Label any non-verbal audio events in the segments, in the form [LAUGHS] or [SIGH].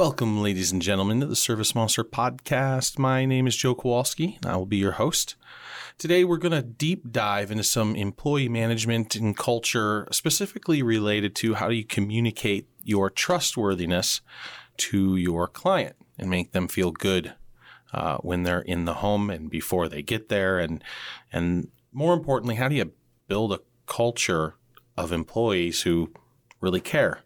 Welcome, ladies and gentlemen, to the Service Monster podcast. My name is Joe Kowalski, and I will be your host. Today, we're going to deep dive into some employee management and culture, specifically related to how do you communicate your trustworthiness to your client and make them feel good uh, when they're in the home and before they get there, and and more importantly, how do you build a culture of employees who really care?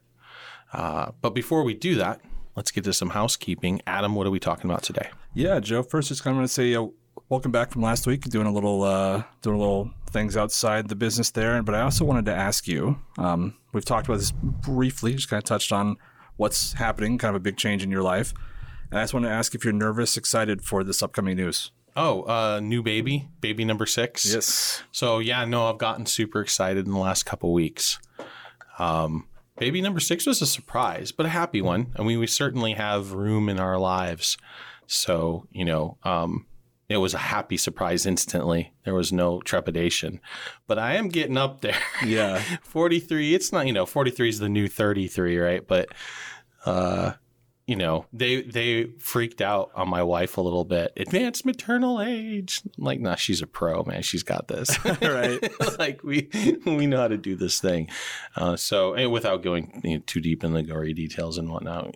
Uh, but before we do that, let's get to some housekeeping. Adam, what are we talking about today? Yeah, Joe. First, just kind of want to say uh, welcome back from last week. Doing a little, uh, doing a little things outside the business there. But I also wanted to ask you. Um, we've talked about this briefly. Just kind of touched on what's happening, kind of a big change in your life. And I just want to ask if you're nervous, excited for this upcoming news. Oh, uh, new baby, baby number six. Yes. So yeah, no, I've gotten super excited in the last couple weeks. Um, baby number six was a surprise, but a happy one. I mean, we certainly have room in our lives. So, you know, um, it was a happy surprise instantly. There was no trepidation. But I am getting up there. Yeah. [LAUGHS] 43, it's not, you know, 43 is the new 33, right? But, uh, you know, they they freaked out on my wife a little bit. Advanced maternal age. I'm like, nah, she's a pro, man. She's got this. [LAUGHS] [LAUGHS] right. like we we know how to do this thing. Uh, so, and without going you know, too deep in the gory details and whatnot,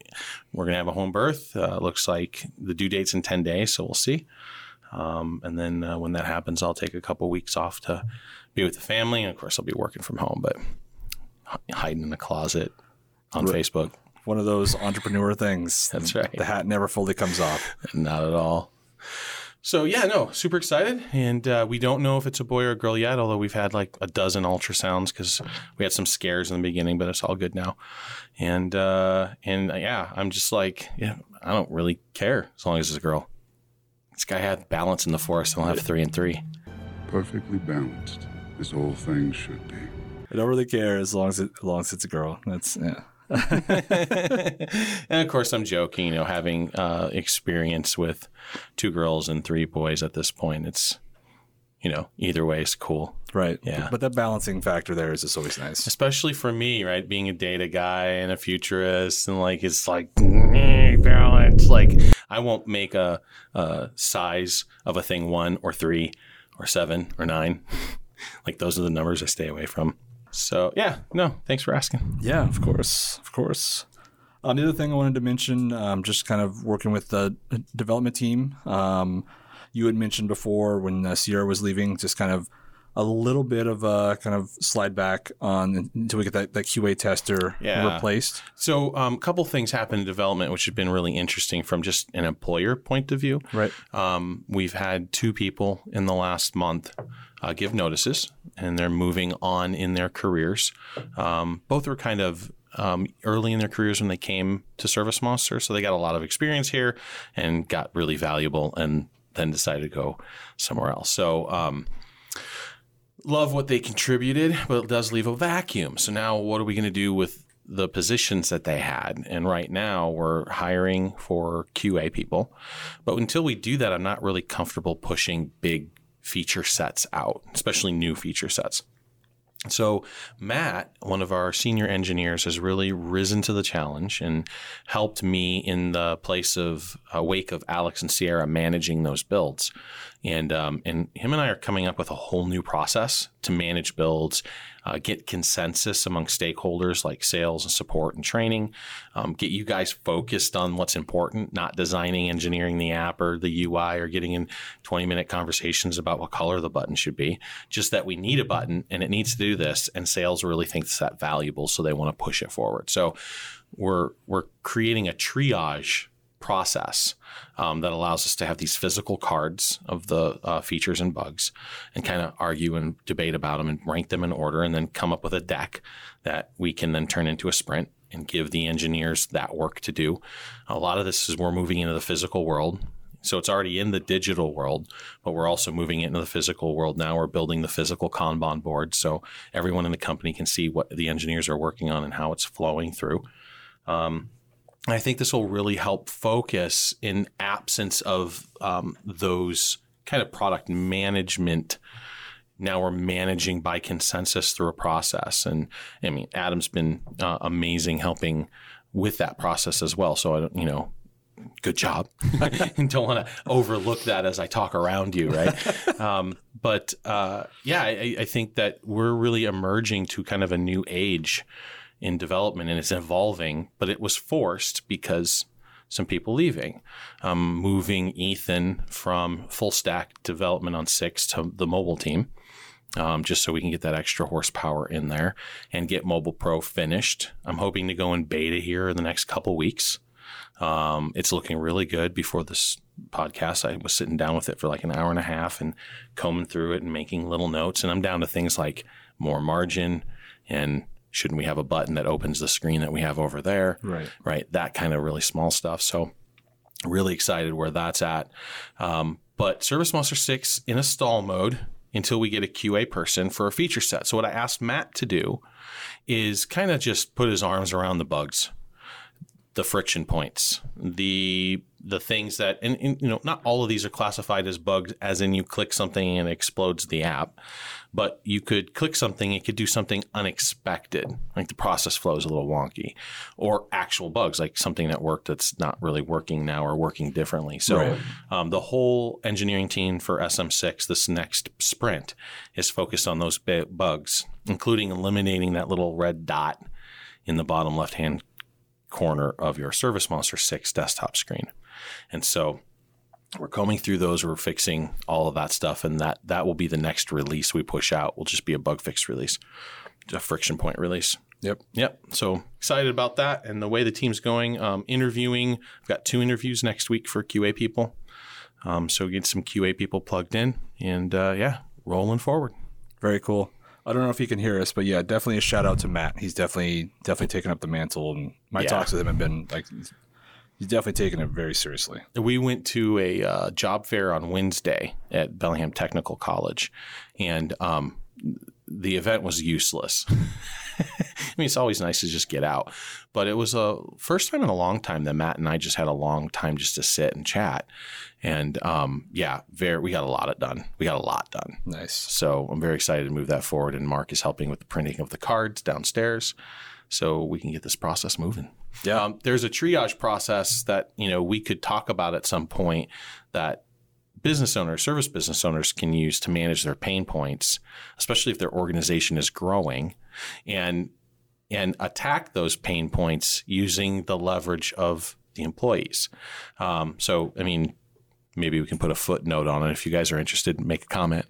we're gonna have a home birth. Uh, looks like the due date's in ten days, so we'll see. Um, and then uh, when that happens, I'll take a couple weeks off to be with the family, and of course, I'll be working from home, but hiding in the closet on Right. Facebook. One of those entrepreneur things. [LAUGHS] That's right. The hat never fully comes off. Not at all. So yeah, no, super excited, and uh, we don't know if it's a boy or a girl yet. Although we've had like a dozen ultrasounds because we had some scares in the beginning, but it's all good now. And uh, and uh, yeah, I'm just like, yeah, I don't really care as long as it's a girl. This guy had balance in the forest, and I'll have three and three. perfectly balanced. This whole thing should be. I don't really care as long as it, as long as it's a girl. That's yeah. [LAUGHS] and of course, I'm joking. You know, having uh, experience with two girls and three boys at this point, it's you know, either way is cool. Right. Yeah. But that balancing factor there is just always nice. especially for me, right? Being a data guy and a futurist, and like it's like mm, balance. Like I won't make a, a size of a thing one or three or seven or nine. [LAUGHS] like those are the numbers I stay away from. So yeah, no, thanks for asking. Yeah, of course, of course. Um, the other thing I wanted to mention, um, just kind of working with the development team. Um, you had mentioned before when uh, Sierra was leaving, just kind of a little bit of a kind of slide back on until we get that, that QA tester Yeah. replaced. So um, a couple things happened in development, which have been really interesting from just an employer point of view. Right. Um, we've had two people in the last month uh, give notices, and they're moving on in their careers. Um, both were kind of um, early in their careers when they came to Service Monster, so they got a lot of experience here and got really valuable, and then decided to go somewhere else. So. Um, Love what they contributed, but it does leave a vacuum. So now, what are we going to do with the positions that they had. And right now we're hiring for QA people. But until we do that, I'm not really comfortable pushing big feature sets out, especially new feature sets. So Matt, one of our senior engineers, has really risen to the challenge and helped me in the place of uh, wake of Alex and Sierra managing those builds. And um, and him and I are coming up with a whole new process to manage builds, uh, get consensus among stakeholders like sales and support and training, um, get you guys focused on what's important, not designing, engineering the app or the UI or getting in 20 minute conversations about what color the button should be. Just that we need a button and it needs to do this, and sales really thinks that valuable, so they want to push it forward. So we're we're creating a triage process um, that allows us to have these physical cards of the uh, features and bugs and kind of argue and debate about them and rank them in order and then come up with a deck that we can then turn into a sprint and give the engineers that work to do. A lot of this is we're moving into the physical world. So it's already in the digital world, but we're also moving it into the physical world now. We're building the physical Kanban board so everyone in the company can see what the engineers are working on and how it's flowing through. Um, I think this will really help focus in absence of um, those kind of product management. Now we're managing by consensus through a process, and I mean Adam's been uh, amazing helping with that process as well. So I don't, you know, good job. [LAUGHS] and don't want to overlook that as I talk around you, right? [LAUGHS] um, but uh, yeah, I, I think that we're really emerging to kind of a new age in development and it's evolving, but it was forced because some people leaving, um, moving Ethan from full stack development on six to the mobile team. Um, just so we can get that extra horsepower in there and get Mobile Pro finished. I'm hoping to go in beta here in the next couple weeks. Um, it's looking really good. Before this podcast, I was sitting down with it for like an hour and a half and combing through it and making little notes. And I'm down to things like more margin and shouldn't we have a button that opens the screen that we have over there? Right. Right. That kind of really small stuff. So really excited where that's at. Um, but Service Monster 6 in a stall mode until we get a QA person for a feature set. So what I asked Matt to do is kind of just put his arms around the bugs the friction points, the the things that, and, and, you know, not all of these are classified as bugs, as in you click something and it explodes the app, but you could click something, it could do something unexpected, like the process flow is a little wonky, or actual bugs, like something that worked that's not really working now or working differently. So Right. um, the whole engineering team for SM6, this next sprint, is focused on those bi- bugs, including eliminating that little red dot in the bottom left hand corner of your Service Monster 6 desktop screen. And so we're combing through those, we're fixing all of that stuff, and that that will be the next release we push out. Will just be a bug fix release, a friction point release. Yep. Yep. So excited about that and the way the team's going. Um, interviewing, I've got two interviews next week for QA people. Um, so get some QA people plugged in, and uh, yeah, rolling forward. Very cool. I don't know if you can hear us, but yeah, definitely a shout out to Matt. He's definitely definitely taken up the mantle, and my Yeah. talks with him have been like he's, definitely taken it very seriously. We went to a uh, job fair on Wednesday at Bellingham Technical College, and um, the event was useless. [LAUGHS] I mean, it's always nice to just get out, but it was a first time in a long time that Matt and I just had a long time just to sit and chat, and um, yeah, very we got a lot of done. We got a lot done. Nice. So I'm very excited to move that forward. And Mark is helping with the printing of the cards downstairs, so we can get this process moving. Yeah. Um, there's a triage process that you know we could talk about at some point that business owners, service business owners can use to manage their pain points, especially if their organization is growing, and and attack those pain points using the leverage of the employees. Um, so, I mean, maybe we can put a footnote on it if you guys are interested. Make a comment,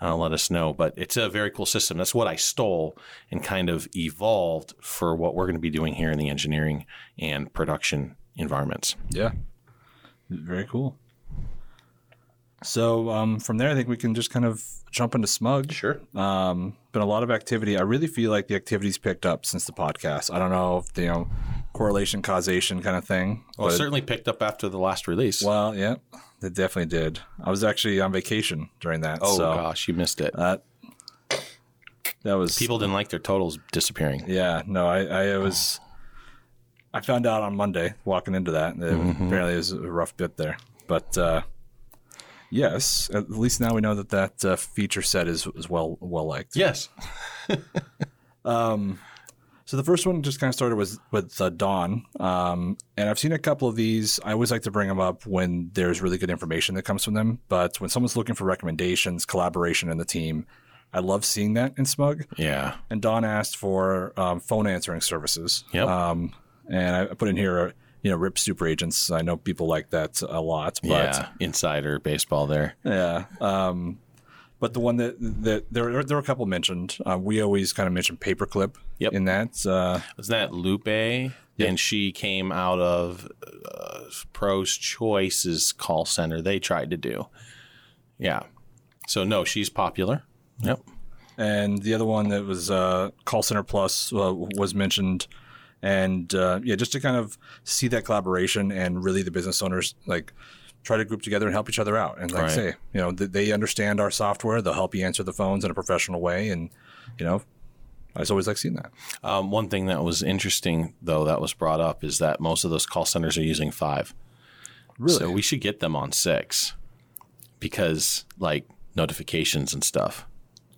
uh, let us know. But it's a very cool system. That's what I stole and kind of evolved for what we're going to be doing here in the engineering and production environments. Yeah. Very cool. So um, from there, I think we can just kind of jump into Smug. Sure. Um, been a lot of activity. I really feel like the activity's picked up since the podcast. I don't know if you know, correlation causation kind of thing. Well, it but- certainly picked up after the last release. well, yeah, it definitely did. I was actually on vacation during that. oh so gosh, you missed it. that that was People didn't like their totals disappearing. Yeah, no, I, I was. I found out on Monday walking into that. that Apparently, it was a rough bit there, but uh, yes, at least now we know that that uh, feature set is is well well liked. Yes. [LAUGHS] So the first one just kind of started with with uh, Dawn, um, and I've seen a couple of these. I always like to bring them up when there's really good information that comes from them. But when someone's looking for recommendations, collaboration in the team, I love seeing that in Smug. Yeah. And Dawn asked for um, phone answering services. Yep. Um, and I put in here, you know, RIP super agents. I know people like that a lot, but yeah. Insider baseball there. yeah. Um, but the one that, that there, there were a couple mentioned. Uh, we always kind of mention paperclip Yep. in that. Uh, Was that Lupe? And she came out of uh, Pros Choice's call center. They tried to do. Yeah. So no, she's popular. Yep. and the other one that was uh, call center plus uh, was mentioned. And uh, yeah, just to kind of see that collaboration and really the business owners like try to group together and help each other out. And like I say, you know, th- they understand our software. They'll help you answer the phones in a professional way. And, you know, I just always like seeing that. Um, one thing that was interesting, though, that was brought up is that most of those call centers are using five. Really? So we should get them on six because, like, notifications and stuff.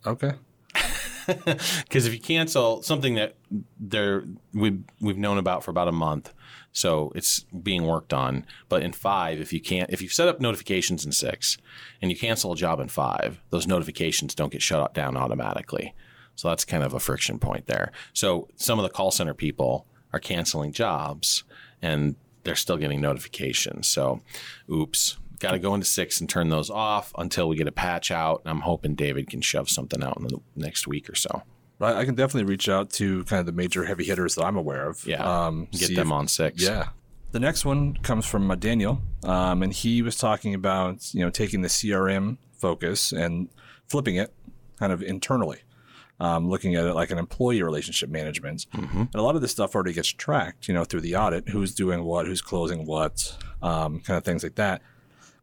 Okay. [LAUGHS] Because if you cancel something that they're we've we've known about for about a month, so it's being worked on. But in five, if you can't, if you've set up notifications in six, and you cancel a job in five, those notifications don't get shut down automatically. So that's kind of a friction point there. So some of the call center people are canceling jobs, and they're still getting notifications. So, oops, got to go into six and turn those off until we get a patch out. I'm hoping David can shove something out in the next week or so. I I can definitely reach out to kind of the major heavy hitters that I'm aware of. Yeah, Um, get them if- on six. Yeah. The next one comes from uh, Daniel, um, and he was talking about you know taking the CRM focus and flipping it kind of internally, um, looking at it like an employee relationship management. And a lot of this stuff already gets tracked, you know, through the audit, who's doing what, who's closing what, um, kind of things like that.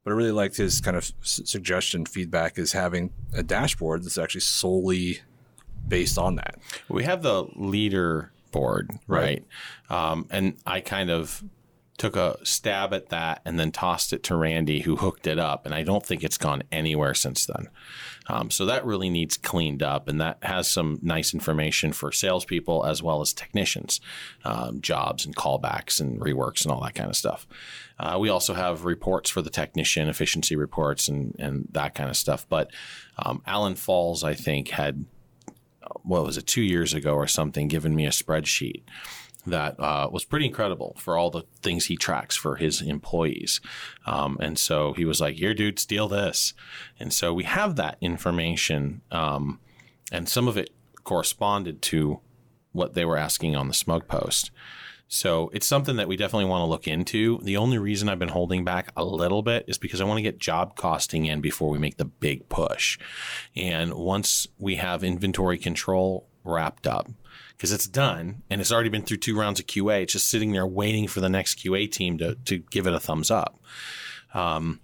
But I really liked his kind of s- suggestion, feedback is having a dashboard that's actually solely based on that. We have the leader board, right? Right. Um, and I kind of took a stab at that and then tossed it to Randy, who hooked it up. And I don't think it's gone anywhere since then. Um, so that really needs cleaned up. And that has some nice information for salespeople as well as technicians, um, jobs and callbacks and reworks and all that kind of stuff. Uh, we also have reports for the technician, efficiency reports, and, and that kind of stuff. But um, Alan Falls, I think, had what was it two years ago or something given me a spreadsheet that uh, was pretty incredible for all the things he tracks for his employees. Um, and so he was like here dude steal this. And so we have that information um, and some of it corresponded to what they were asking on the smug post so it's something that we definitely want to look into. The only reason I've been holding back a little bit is because I want to get job costing in before we make the big push. And once we have inventory control wrapped up, because it's done and it's already been through two rounds of QA, it's just sitting there waiting for the next QA team to, to give it a thumbs up. Um,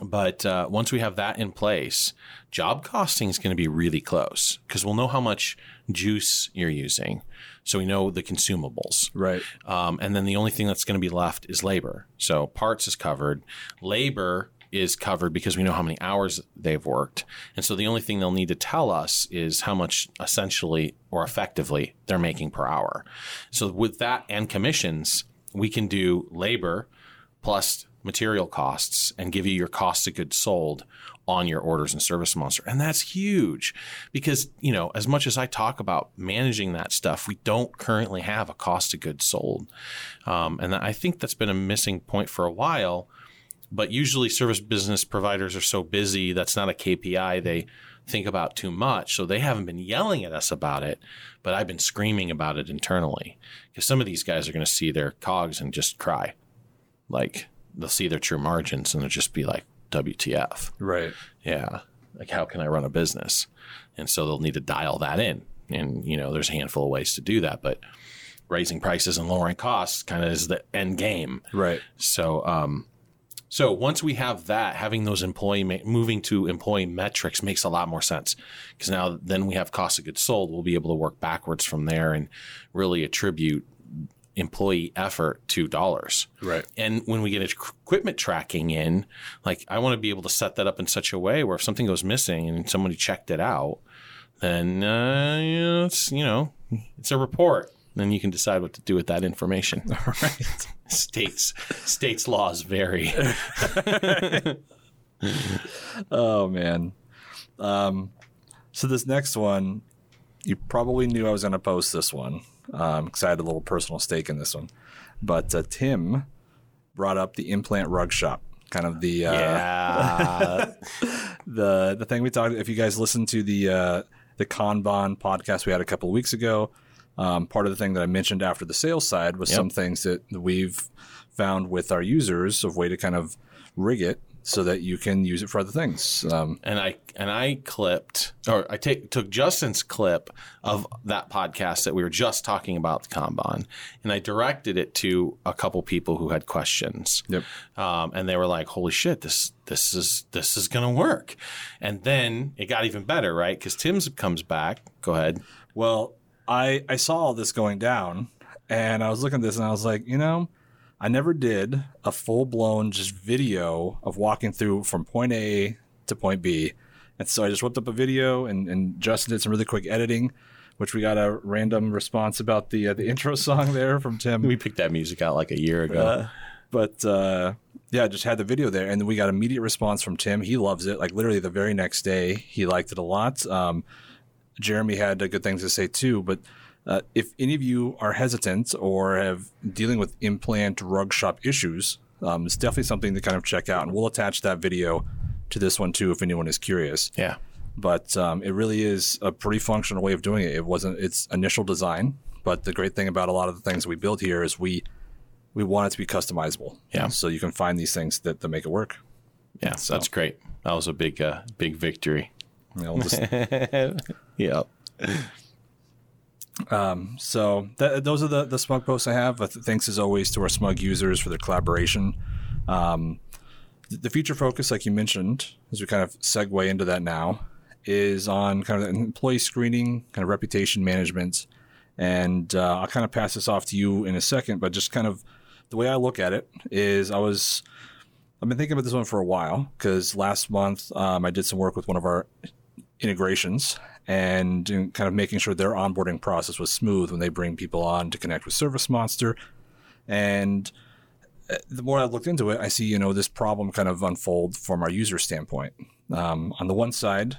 but uh, once we have that in place, job costing is going to be really close because we'll know how much juice you're using. So we know the consumables. Right. Um, and then the only thing that's going to be left is labor. So parts is covered. Labor is covered because we know how many hours they've worked. And so the only thing they'll need to tell us is how much essentially or effectively they're making per hour. So with that and commissions, we can do labor plus material costs and give you your cost of goods sold on your orders and service monster. And that's huge because, you know, as much as I talk about managing that stuff, we don't currently have a cost of goods sold. Um, and I think that's been a missing point for a while. But usually service business providers are so busy, that's not a KPI they think about too much. So they haven't been yelling at us about it, but I've been screaming about it internally because some of these guys are going to see their cogs and just cry. Like they'll see their true margins and they'll just be like, WTF. Right. Yeah. Like, how can I run a business? And so they'll need to dial that in. And, you know, there's a handful of ways to do that, but raising prices and lowering costs kind of is the end game. Right. So, um, so once we have that, having those employee ma- moving to employee metrics makes a lot more sense because now then we have cost of goods sold. We'll be able to work backwards from there and really attribute employee effort to dollars. Right. And when we get equipment tracking in, like I want to be able to set that up in such a way where if something goes missing and somebody checked it out, then uh, you know, it's you know it's a report. Then you can decide what to do with that information. [LAUGHS] All right. states states laws vary. [LAUGHS] Oh man. Um, so this next one, you probably knew I was going to post this one because I had a little personal stake in this one. But uh, Tim brought up the in-plant rug shop, kind of the uh, yeah, [LAUGHS] the the thing we talked. If you guys listened to the uh, the Kanban podcast we had a couple of weeks ago, um, part of the thing that I mentioned after the sales side was Yep. some things that we've found with our users of way to kind of rig it so that you can use it for other things. Um, and I and I clipped or I take took Justin's clip of that podcast that we were just talking about the Kanban, and I directed it to a couple people who had questions. Yep. Um, and they were like, "Holy shit, this this is this is gonna work." And then it got even better, right? Because Tim's comes back. Go ahead. Well, I I saw all this going down, and I was looking at this, and I was like, you know, I never did a full blown just video of walking through from point A to point B And so I just whipped up a video, and, and Justin did some really quick editing, which we got a random response about the uh, the [LAUGHS] intro song there from Tim. We picked that music out like a year ago. Uh, but uh, yeah, just had the video there, and then we got immediate response from Tim. He loves it. Like literally the very next day, he liked it a lot. Um, Jeremy had uh, good things to say too. But uh, if any of you are hesitant or have dealing with in-plant rug shop issues, um, it's definitely something to kind of check out. And we'll attach that video to this one too if anyone is curious. yeah. But um, it really is a pretty functional way of doing it. It wasn't its initial design, but the great thing about a lot of the things we build here is we we want it to be customizable. Yeah. So you can find these things that, that make it work. Yeah. That's great. That was a big, uh, big victory. Know, we'll just- [LAUGHS] [LAUGHS] Yeah. So th- those are the, the Smug posts I have. Th- Thanks as always to our Smug users for their collaboration. Um, th- the future focus, like you mentioned, as we kind of segue into that now, is on kind of employee screening, kind of reputation management. And uh, I'll kind of pass this off to you in a second, but just kind of the way I look at it is I was, I've been thinking about this one for a while because last month um, I did some work with one of our integrations and kind of making sure their onboarding process was smooth when they bring people on to connect with Service Monster. And uh, the more I looked into it, I see you know this problem kind of unfold from our user standpoint. Um, on the one side,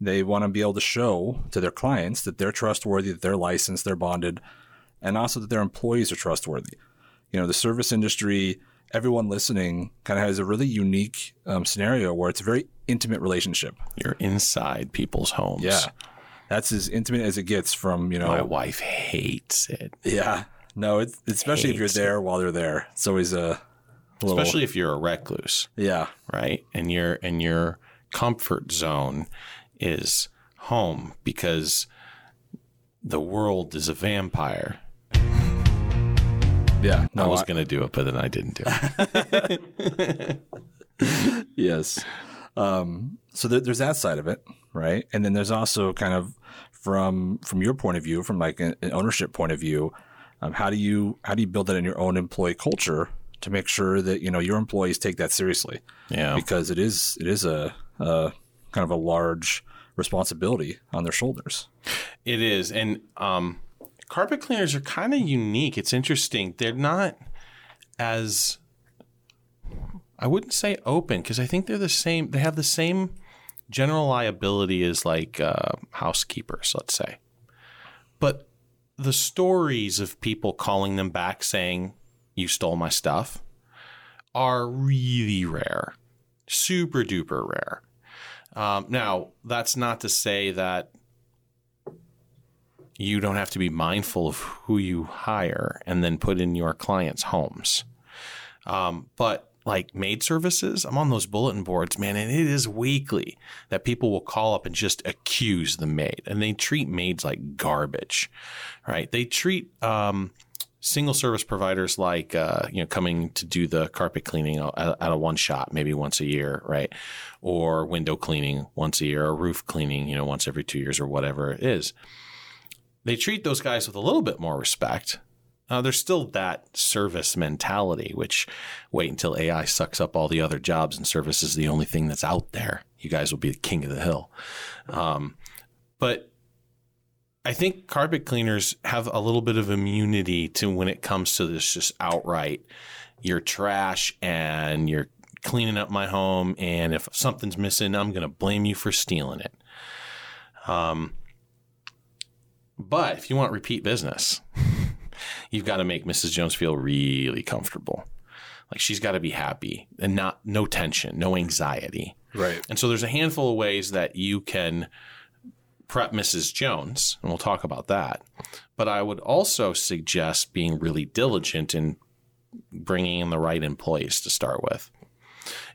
they want to be able to show to their clients that they're trustworthy, that they're licensed, they're bonded, and also that their employees are trustworthy. You know, the service industry, everyone listening kind of has a really unique um, scenario where it's a very intimate relationship. You're inside people's homes. Yeah. That's as intimate as it gets from, you know, My wife hates it, yeah. No, it's especially if you're Hates it. there while they're there. It's always a little, especially if you're a recluse, yeah. right? And your and your comfort zone is home because the world is a vampire. Yeah. I was I- going to do it, but then I didn't do it. [LAUGHS] yes. Um, so there, there's that side of it, right? And then there's also kind of from from your point of view, from like an, an ownership point of view, um, how do you how do you build that in your own employee culture to make sure that you know your employees take that seriously? yeah. Because it is it is a, a kind of a large responsibility on their shoulders. It is. And um, carpet cleaners are kind of unique. It's interesting. They're not as, I wouldn't say open because I think they're the same. They have the same general liability as like uh, housekeepers, let's say. But the stories of people calling them back saying, you stole my stuff are really rare, super duper rare. Um, now, that's not to say that you don't have to be mindful of who you hire and then put in your clients' homes. Um, but like maid services, I'm on those bulletin boards, man, and it is weekly that people will call up and just accuse the maid, and they treat maids like garbage, right? They treat um, single service providers like uh, you know coming to do the carpet cleaning at, a one shot maybe once a year right or window cleaning once a year or roof cleaning you know once every two years or whatever it is they treat those guys with a little bit more respect. Uh, there's still that service mentality which wait until ai sucks up all the other jobs and service is the only thing that's out there. You guys will be the king of the hill. Um, but I think carpet cleaners have a little bit of immunity to when it comes to this just outright you're trash and you're cleaning up my home and if something's missing I'm going to blame you for stealing it. Um but if you want repeat business, [LAUGHS] you've got to make Mrs. Jones feel really comfortable. Like she's got to be happy and not no tension, no anxiety. Right. And so there's a handful of ways that you can prep Mrs. Jones, and we'll talk about that. But I would also suggest being really diligent in bringing in the right employees to start with.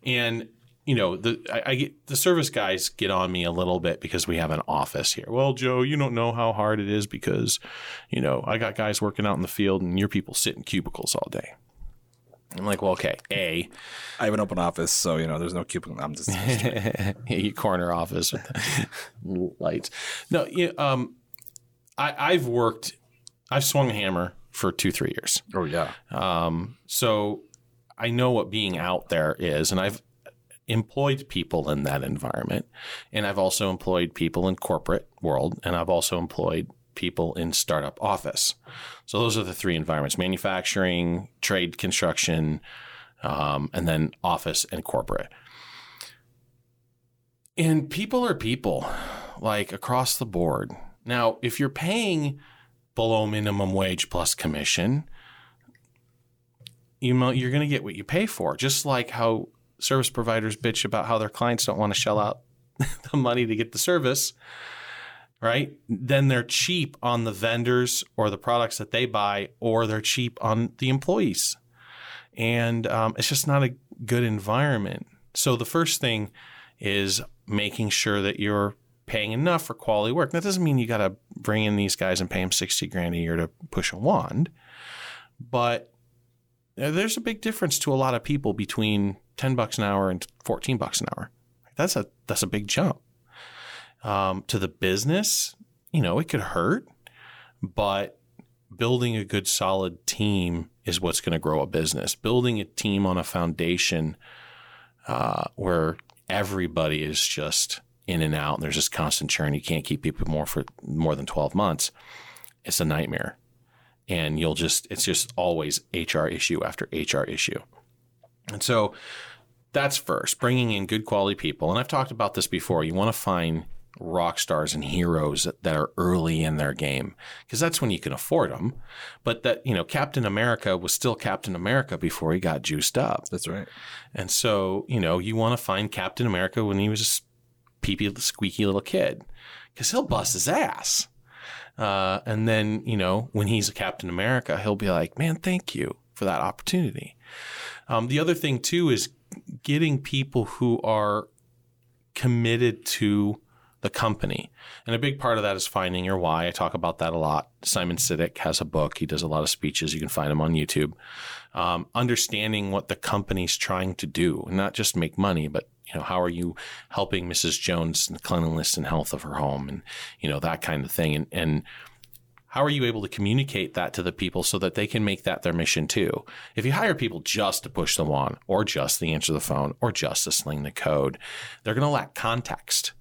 And you know, the I, I get the service guys get on me a little bit because we have an office here. Well, Joe, you don't know how hard it is because, you know, I got guys working out in the field and your people sit in cubicles all day. I'm like, well, okay, A, I have an open office, so you know there's no cubicle. I'm just [LAUGHS] your corner office with [LAUGHS] lights. No, you, um, I, I've worked, I've swung a hammer for two, three years. oh yeah. Um, so I know what being out there is, and I've employed people in that environment. And I've also employed people in corporate world and I've also employed people in startup office. So those are the three environments: manufacturing, trade, construction, um, and then office and corporate. And people are people, like across the board. Now, if you're paying below minimum wage plus commission, you know, you're going to get what you pay for. Just like how service providers bitch about how their clients don't want to shell out [LAUGHS] the money to get the service, right? Then they're cheap on the vendors or the products that they buy, or they're cheap on the employees. And um, it's just not a good environment. So the first thing is making sure that you're paying enough for quality work. That doesn't mean you got to bring in these guys and pay them 60 grand a year to push a wand, but there's a big difference to a lot of people between 10 bucks an hour and 14 bucks an hour. That's a that's a big jump. Um, to the business, you know, it could hurt, but building a good solid team is what's going to grow a business. Building a team on a foundation uh, where everybody is just in and out and there's just constant churn. You can't keep people more for more than 12 months. It's a nightmare. And you'll just, it's just always HR issue after HR issue. And so that's first, bringing in good quality people. And I've talked about this before. You want to find rock stars and heroes that are early in their game because that's when you can afford them. But that, you know, Captain America was still Captain America before he got juiced up. That's right. And so, you know, you want to find Captain America when he was a peepy, squeaky little kid because he'll bust his ass. Uh, and then, you know, when he's a Captain America, he'll be like, man, thank you for that opportunity. Um, the other thing, too, is getting people who are committed to the company. And a big part of that is finding your why. I talk about that a lot. Simon Sinek has a book. He does a lot of speeches. You can find him on YouTube. Um, understanding what the company's trying to do, and not just make money, but you know, how are you helping Mrs. Jones in the cleanliness and health of her home, and you know that kind of thing, and and how are you able to communicate that to the people so that they can make that their mission too? If you hire people just to push the wand or just to answer the phone or just to sling the code, they're going to lack context.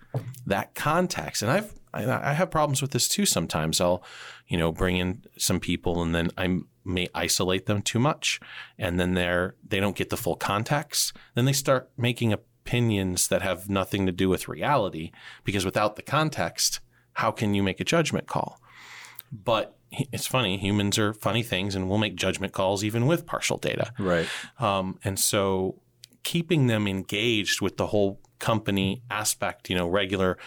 That context, and I've I have problems with this too. Sometimes I'll, you know, bring in some people and then I may isolate them too much, and then they're they don't get the full context. Then they start making opinions that have nothing to do with reality because without the context, how can you make a judgment call? But it's funny, humans are funny things, and we'll make judgment calls even with partial data. Right. Um, and so keeping them engaged with the whole company aspect, you know, regular,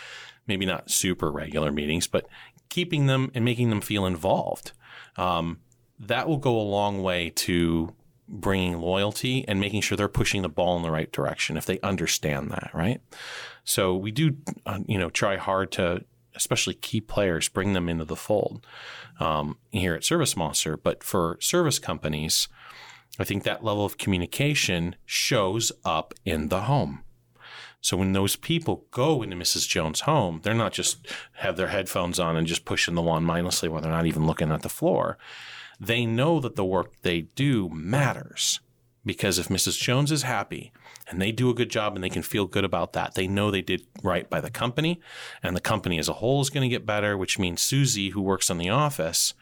maybe not super regular meetings, but keeping them and making them feel involved. Um, that will go a long way to bringing loyalty and making sure they're pushing the ball in the right direction if they understand that, right? So we do, uh, you know, try hard to especially key players, bring them into the fold um, here at Service Monster. But for service companies, I think that level of communication shows up in the home. So when those people go into Mrs. Jones' home, they're not just have their headphones on and just pushing the lawn mindlessly while they're not even looking at the floor. They know that the work they do matters because if Mrs. Jones is happy and they do a good job and they can feel good about that, they know they did right by the company and the company as a whole is going to get better, which means Susie, who works in the office,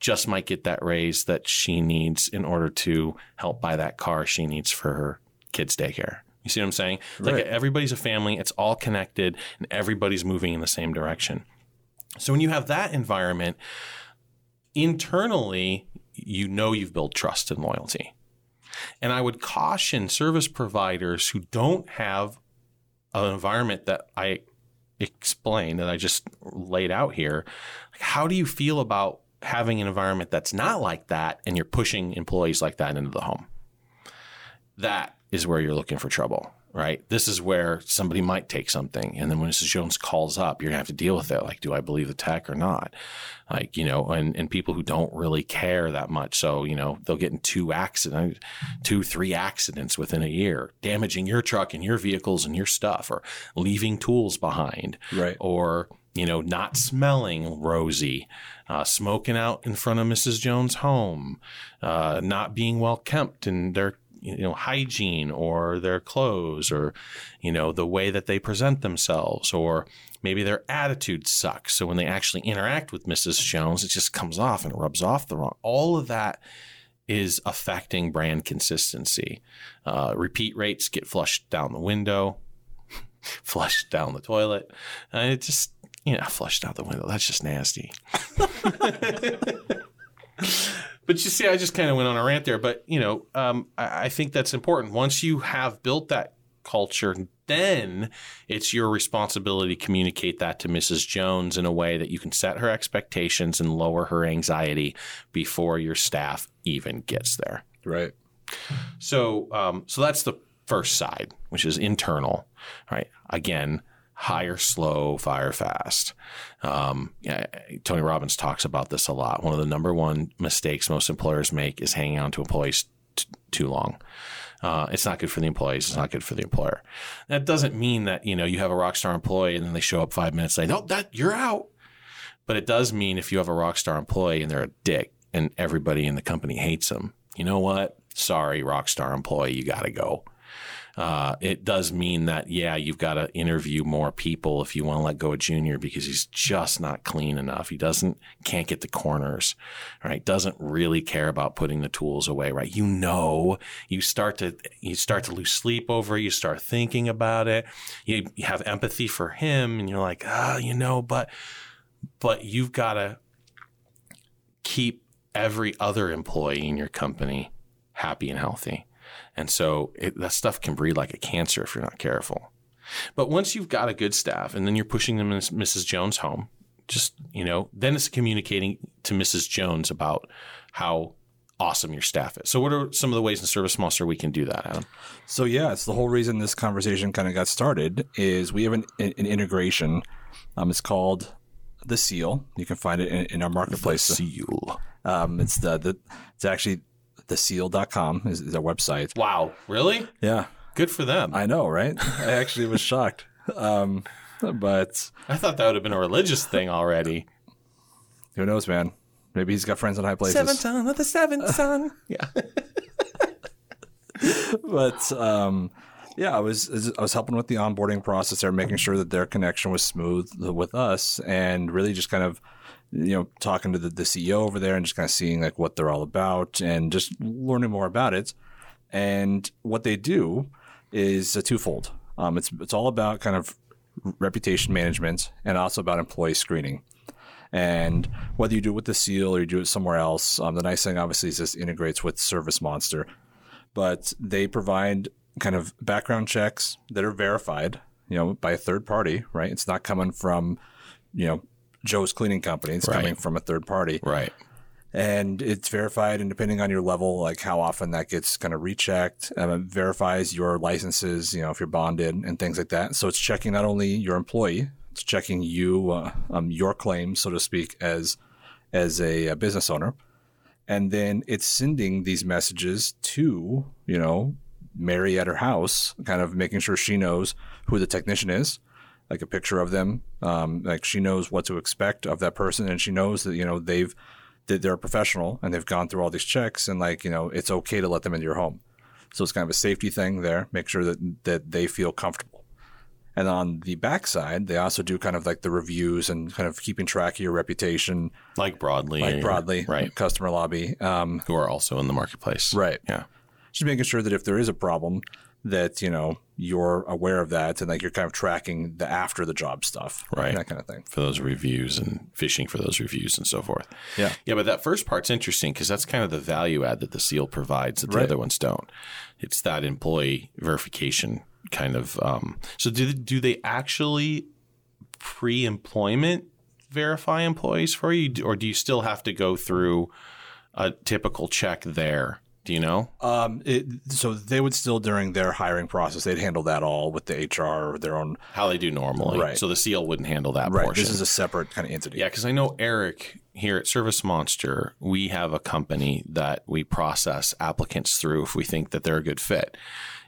just might get that raise that she needs in order to help buy that car she needs for her kids' daycare. You see what I'm saying? Right. Like everybody's a family, it's all connected, and everybody's moving in the same direction. So when you have that environment, internally, you know you've built trust and loyalty. And I would caution service providers who don't have an environment that I explained that I just laid out here. How do you feel about having an environment that's not like that and you're pushing employees like that into the home? That is where you're looking for trouble right? This is where somebody might take something. And then when Mrs. Jones calls up, you're gonna have to deal with it. Like, do I believe the tech or not? Like, you know, and, and people who don't really care that much. So, you know, they'll get in two accidents, two, three accidents within a year, damaging your truck and your vehicles and your stuff or leaving tools behind. Right. Or, you know, not smelling rosy, uh, smoking out in front of Mrs. Jones' home, uh, not being well kept in their you know hygiene or their clothes or you know the way that they present themselves or maybe their attitude sucks. So when they actually interact with Mrs. Jones, it just comes off and rubs off the wrong. All of that is affecting brand consistency. Uh, repeat rates get flushed down the window, [LAUGHS] flushed down the toilet. and it just, you know, flushed out the window. That's just nasty. [LAUGHS] but you see, I just kind of went on a rant there. But, you know, um, I, I think that's important. Once you have built that culture, then it's your responsibility to communicate that to Mrs. Jones in a way that you can set her expectations and lower her anxiety before your staff even gets there. Right. So, um, so that's the first side, which is internal, right? Again, hire slow, fire fast. Um, yeah, Tony Robbins talks about this a lot. One of the number one mistakes most employers make is hanging on to employees t- too long. Uh, it's not good for the employees. It's not good for the employer. That doesn't mean that you know you have a rock star employee and then they show up five minutes later. No, that you're out. But it does mean if you have a rock star employee and they're a dick and everybody in the company hates them, you know what? Sorry, rock star employee, you got to go uh, it does mean that, yeah, you've got to interview more people if you want to let go of Junior because he's just not clean enough. He doesn't, can't get the corners, right? Doesn't really care about putting the tools away, right? You know, you start to, you start to lose sleep over it. You start thinking about it. You, you have empathy for him and you're like, ah, oh, you know, but, but you've got to keep every other employee in your company happy and healthy. And so it, that stuff can breed like a cancer if you're not careful. But once you've got a good staff and then you're pushing them in Mrs. Jones home, just, you know, then it's communicating to Mrs. Jones about how awesome your staff is. So what are some of the ways in Service Monster we can do that, Adam? So yeah, it's the whole reason this conversation kind of got started is we have an, an integration. Um, it's called the Seal. You can find it in, in our marketplace. The seal. Um, it's the, the it's actually theseal.com is, is our website. Wow. Really? Yeah. Good for them. I know, right? I actually was [LAUGHS] shocked. Um, but I thought that would have been a religious thing already. Who knows, man? Maybe he's got friends in high places. Seventh son of the seventh [LAUGHS] son. Yeah. but um, yeah, I was I was helping with the onboarding process there, making sure that their connection was smooth with us, and really just kind of you know, talking to the, the CEO over there and just kind of seeing like what they're all about and just learning more about it. And what they do is a twofold. Um, it's it's all about kind of reputation management and also about employee screening. And whether you do it with the Seal or you do it somewhere else, um, the nice thing obviously is this integrates with Service Monster. But they provide kind of background checks that are verified, you know, by a third party, right? It's not coming from, you know, Joe's Cleaning Company. It's right. coming from a third party. Right. And it's verified, and depending on your level, like how often that gets kind of rechecked, um, it verifies your licenses, you know, if you're bonded and things like that. So it's checking not only your employee, it's checking you, uh, um, your claims, so to speak, as as a, a business owner, and then it's sending these messages to you know Mary at her house, kind of making sure she knows who the technician is, like a picture of them. Um, like she knows what to expect of that person, and she knows that you know they've that they're a professional and they've gone through all these checks, and like you know it's okay to let them into your home. So it's kind of a safety thing there. Make sure that that they feel comfortable. And on the backside, they also do kind of like the reviews and kind of keeping track of your reputation, like broadly, like broadly, right? Customer lobby, um, who are also in the marketplace, right? Yeah, just making sure that if there is a problem, that you know you're aware of that and like you're kind of tracking the after the job stuff right. that kind of thing. For those reviews and fishing for those reviews and so forth. Yeah. Yeah but that first part's interesting because that's kind of the value add that the seal provides that the right. other ones don't. It's that employee verification kind of um, so do, do they actually pre-employment verify employees for you? Or do you still have to go through a typical check there do you know? Um, it, so they would still during their hiring process, they'd handle that all with the HR or their own how they do normally. Right. So the seal wouldn't handle that right. portion. This is a separate kind of entity. Yeah, because I know Eric here at Service Monster, we have a company that we process applicants through if we think that they're a good fit.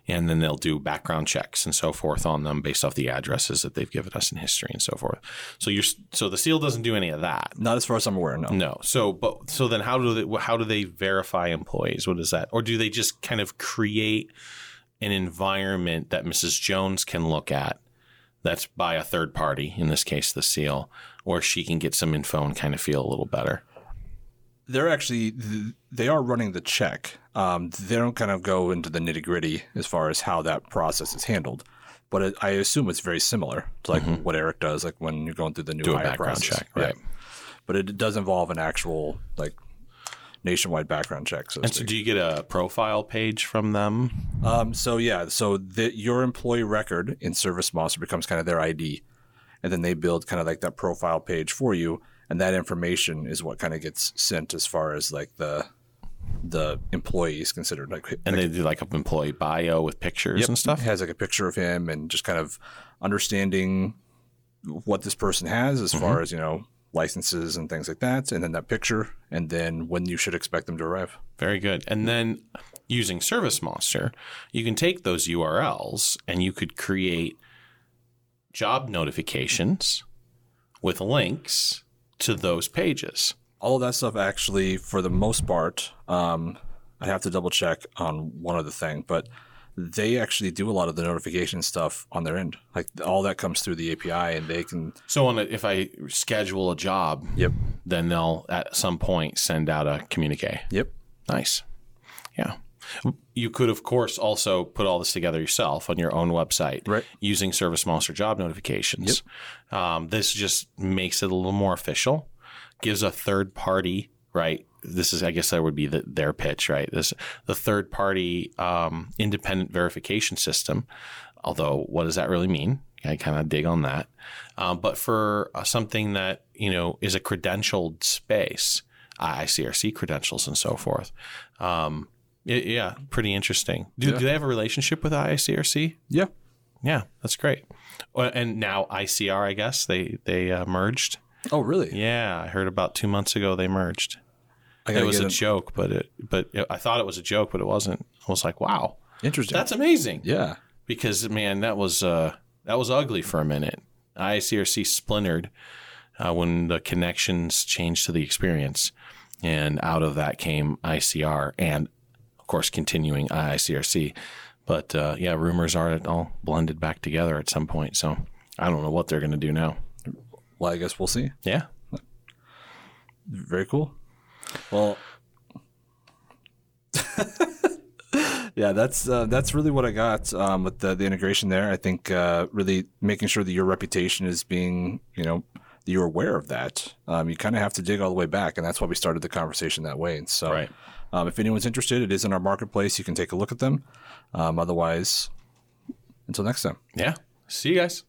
And then they'll do background checks and so forth on them based off the addresses that they've given us in history and so forth. So you're so the seal doesn't do any of that. Not as far as I'm aware. No. No. So, but so then how do they how do they verify employees? What is that? Or do they just kind of create an environment that Mrs. Jones can look at that's by a third party, in this case the seal, or she can get some info and kind of feel a little better. They're actually they are running the check. Um, they don't kind of go into the nitty gritty as far as how that process is handled, but it, I assume it's very similar to like what Eric does, like when you're going through the new Mm-hmm. Do a hire background process. check, right. But it does involve an actual like nationwide background check. So, And so, do you get a profile page from them? Um, so yeah, so the, your employee record in ServiceMonster becomes kind of their ID, and then they build kind of like that profile page for you, and that information is what kind of gets sent as far as like the the employee is considered. Like, And they do like an employee bio with pictures Yep. and stuff. has like a picture of him and just kind of understanding what this person has as Mm-hmm. far as you know licenses and things like that, and then that picture, and then when you should expect them to arrive. Very good. And then using ServiceMonster, you can take those URLs and you could create job notifications with links to those pages. all of that stuff actually for the most part um, i'd have to double check on one other thing but they actually do a lot of the notification stuff on their end like all that comes through the api and they can So on a, if I schedule a job, yep then they'll at some point send out a communique. yep Nice. Yeah. You could, of course, also put all this together yourself on your own website Right. using ServiceMonster job notifications. Um, this just makes it a little more official, gives a third party, right? This is, I guess, that would be the, their pitch, right? This the third party um, independent verification system. Although, what does that really mean? I kind of dig on that. Um, but for uh, something that you know is a credentialed space, IICRC credentials and so forth. Um, yeah, pretty interesting. Do, Yeah. do they have a relationship with IICRC? yeah Yeah, that's great. Uh, And now ICR, I guess they they uh, merged. oh really Yeah, I heard about two months ago they merged. It was a joke, but it but I thought it was a joke, but it wasn't. I was like, wow, interesting that's amazing. yeah Because man, that was uh, that was ugly for a minute. IICRC splintered uh, when the connections changed to the experience, and out of that came ICR, and of course continuing IICRC. But uh, yeah, rumors are it all blended back together at some point. So I don't know what they're going to do now. well i guess we'll see Yeah, very cool well [LAUGHS] yeah that's uh, that's really what i got um, with the, the integration there i think uh, really making sure that your reputation is being you know that you're aware of that um, you kind of have to dig all the way back and that's why we started the conversation that way and so Right. Um, if anyone's interested it is in our marketplace you can take a look at them um, otherwise until next time yeah. See you guys.